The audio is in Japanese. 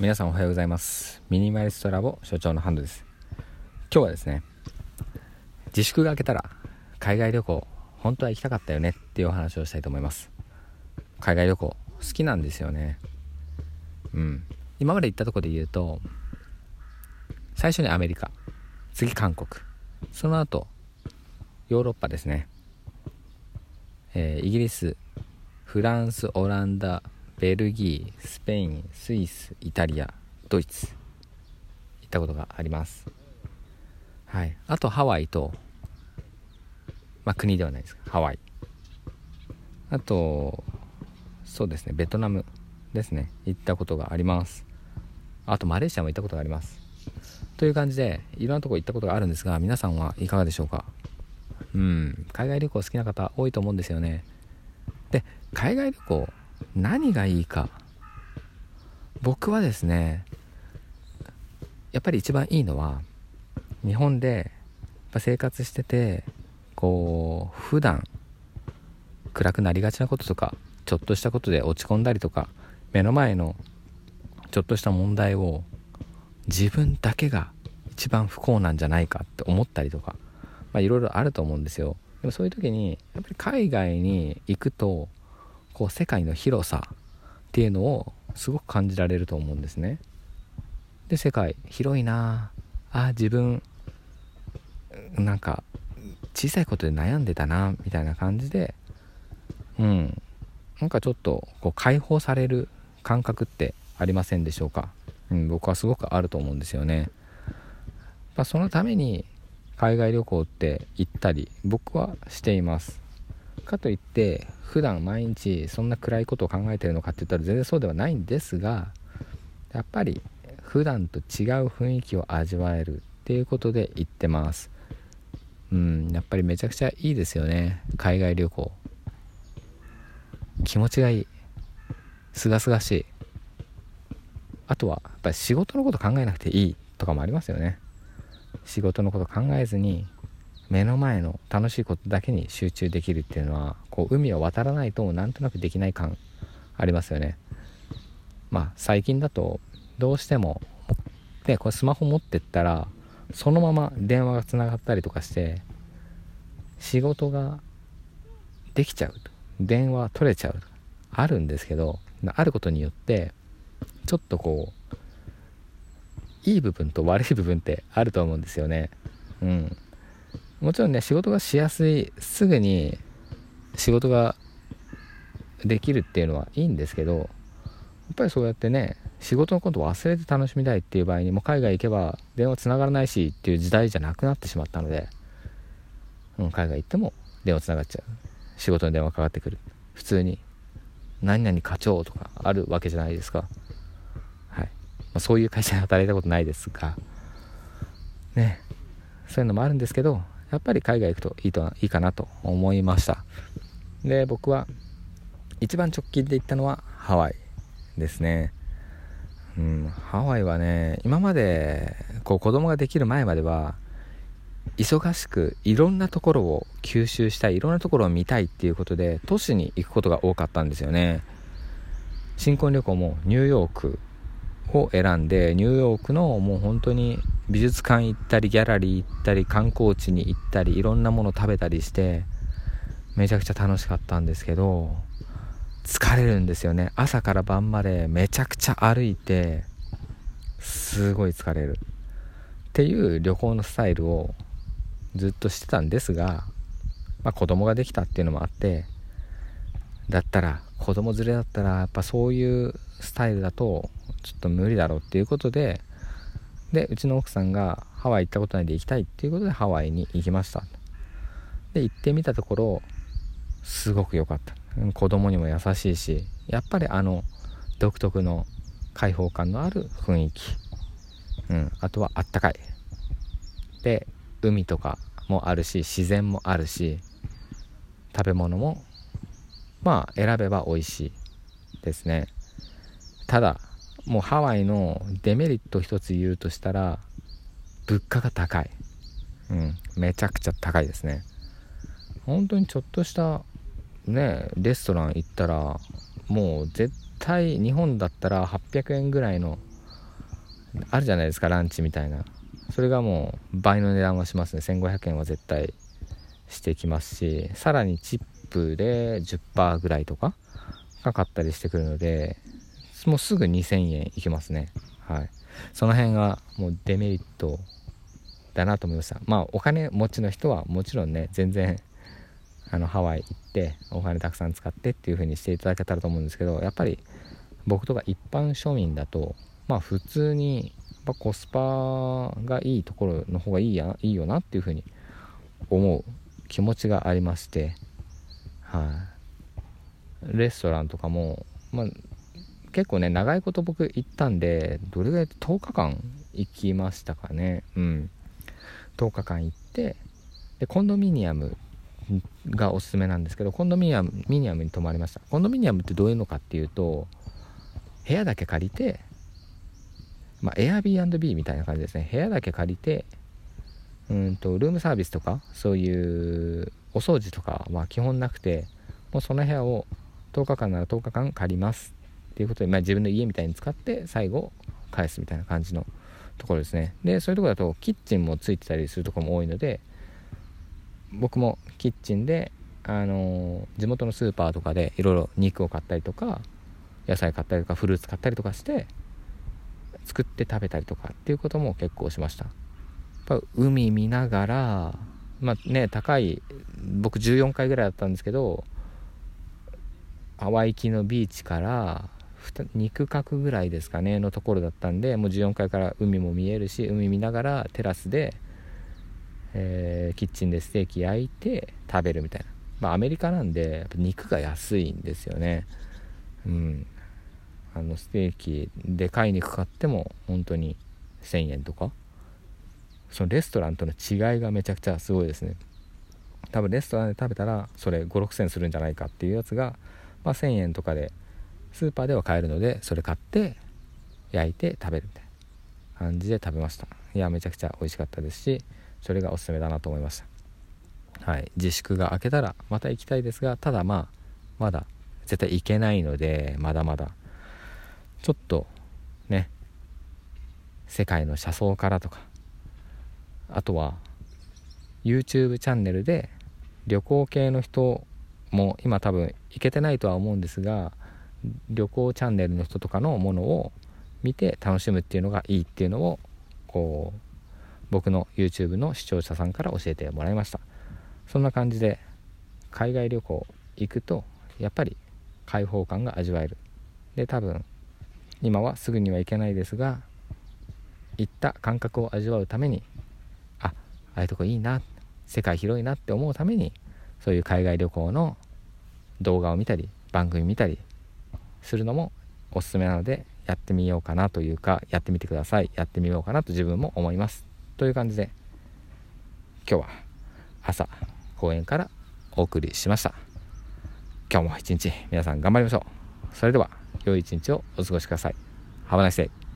皆さんおはようございます。ミニマリストラボ所長のハンドです。今日はですね自粛が明けたら海外旅行本当は行きたかったよねっていうお話をしたいと思います。海外旅行好きなんですよね。うん。今まで行ったとこで言うと最初にアメリカ次韓国その後ヨーロッパですね、えー、イギリスフランスオランダベルギースペインスイスイタリアドイツ。行ったことがあります。はい。あとハワイとまあ国ではないですハワイ。あとそうですねベトナムですね。行ったことがあります。あとマレーシアも行ったことがあります。という感じでいろんなとこ行ったことがあるんですが皆さんはいかがでしょうか？うん。海外旅行好きな方多いと思うんですよね。で海外旅行何がいいか。僕はですねやっぱり一番いいのは日本で生活しててこう普段暗くなりがちなこととかちょっとしたことで落ち込んだりとか目の前のちょっとした問題を自分だけが一番不幸なんじゃないかって思ったりとかいろいろあると思うんですよ。でもそういう時にやっぱり海外に行くとこう世界の広さっていうのをすごく感じられると思うんですね。で世界広いな。あ自分なんか小さいことで悩んでたなみたいな感じでうん。なんかちょっとこう解放される感覚ってありませんでしょうか、うん、僕はすごくあると思うんですよね、まあ、そのために海外旅行って行ったり僕はしています。かといって普段毎日そんな暗いことを考えてるのかって言ったら全然そうではないんですがやっぱり普段と違う雰囲気を味わえるっていうことで行ってます。うんやっぱりめちゃくちゃいいですよね。海外旅行。気持ちがいい。すがすがしい。あとはやっぱり仕事のこと考えなくていいとかもありますよね。仕事のこと考えずに目の前の楽しいことだけに集中できるっていうのはこう海を渡らないとなんとなくできない感ありますよね。まあ最近だとどうしてもでこれスマホ持ってったらそのまま電話がつながったりとかして仕事ができちゃうと。電話取れちゃうと。あるんですけどあることによってちょっとこういい部分と悪い部分ってあると思うんですよね。うん。もちろんね仕事がしやすいすぐに仕事ができるっていうのはいいんですけどやっぱりそうやってね仕事のことを忘れて楽しみたいっていう場合にも海外行けば電話つながらないしっていう時代じゃなくなってしまったので、うん、海外行っても電話つながっちゃう。仕事に電話かかってくる。普通に何々課長とかあるわけじゃないですか。はい、まあ、そういう会社で働いたことないですがね。そういうのもあるんですけどやっぱり海外行くといいといいかなと思いました。で僕は一番直近で行ったのはハワイですね。うんハワイはね今までこう子供ができる前までは忙しくいろんなところを吸収したいいろんなところを見たいっていうことで都市に行くことが多かったんですよね。新婚旅行もニューヨークを選んでニューヨークのもう本当に美術館行ったりギャラリー行ったり観光地に行ったりいろんなもの食べたりしてめちゃくちゃ楽しかったんですけど疲れるんですよね。朝から晩までめちゃくちゃ歩いてすごい疲れる。っていう旅行のスタイルをずっとしてたんですが、まあ、子供ができたっていうのもあってだったら子供連れだったらやっぱそういうスタイルだとちょっと無理だろうっていうことででうちの奥さんがハワイ行ったことないで行きたいっていうことでハワイに行きました。で行ってみたところすごく良かった。子供にも優しいしやっぱりあの独特の開放感のある雰囲気、うん、あとはあったかい。で海とかもあるし自然もあるし食べ物もまあ選べば美味しいですね。ただもうハワイのデメリット一つ言うとしたら物価が高い。うん。めちゃくちゃ高いですね。本当にちょっとしたねレストラン行ったらもう絶対日本だったら800円ぐらいのあるじゃないですかランチみたいな。それがもう倍の値段はしますね。1500円は絶対してきますしさらにチップで10%ぐらいとかかかったりしてくるのでもうすぐ2000円いきますね。はい。その辺がもうデメリットだなと思いました。まあお金持ちの人はもちろんね全然あのハワイ行ってお金たくさん使ってっていう風にしていただけたらと思うんですけどやっぱり僕とか一般庶民だとまあ普通にやっぱコスパがいいところの方がいいやいいよなっていう風に思う気持ちがありまして。はい、レストランとかも、まあ、結構ね長いこと僕行ったんでどれぐらい10日間行きましたかね。うん。10日間行ってでコンドミニアムがおすすめなんですけどコンドミニアムミニアムに泊まりました。コンドミニアムってどういうのかっていうと部屋だけ借りてまあ Airbnb みたいな感じですね。部屋だけ借りてうんとルームサービスとかそういうお掃除とかは基本なくてもうその部屋を10日間なら10日間借ります。っていうことで、まあ、自分の家みたいに使って最後返すみたいな感じのところですね。でそういうとこだとキッチンもついてたりするとこも多いので僕もキッチンであの地元のスーパーとかでいろいろ肉を買ったりとか野菜買ったりとかフルーツ買ったりとかして作って食べたりとかっていうことも結構しました。やっぱ海見ながらまあね高い僕14階ぐらいだったんですけどハワイ行きのビーチから2区画ぐらいですかねのところだったんでもう14階から海も見えるし海見ながらテラスで、えー、キッチンでステーキ焼いて食べるみたいな。まあアメリカなんで肉が安いんですよね。うん。あのステーキでかい肉買っても本当に1000円とか。そのレストランとの違いがめちゃくちゃすごいですね。多分レストランで食べたらそれ56000するんじゃないかっていうやつが、まあ、1000円とかでスーパーでは買えるのでそれ買って焼いて食べるみた。いな感じで食べました。いやめちゃくちゃ美味しかったですしそれがおすすめだなと思いました。はい。自粛が明けたらまた行きたいですがただまあまだ絶対行けないのでまだまだちょっとね世界の車窓からとかあとは YouTube チャンネルで旅行系の人も今多分行けてないとは思うんですが旅行チャンネルの人とかのものを見て楽しむっていうのがいいっていうのをこう僕の YouTube の視聴者さんから教えてもらいましたそんな感じで海外旅行行くとやっぱり開放感が味わえるで多分今はすぐには行けないですが行った感覚を味わうためにあああいうとこいいな世界広いなって思うためにそういう海外旅行の動画を見たり番組見たりするのもおすすめなのでやってみようかなというかやってみてください。やってみようかなと自分も思います。という感じで今日は朝公園からお送りしました。今日も一日皆さん頑張りましょう。それでは良い一日をお過ごしください。Have a nice day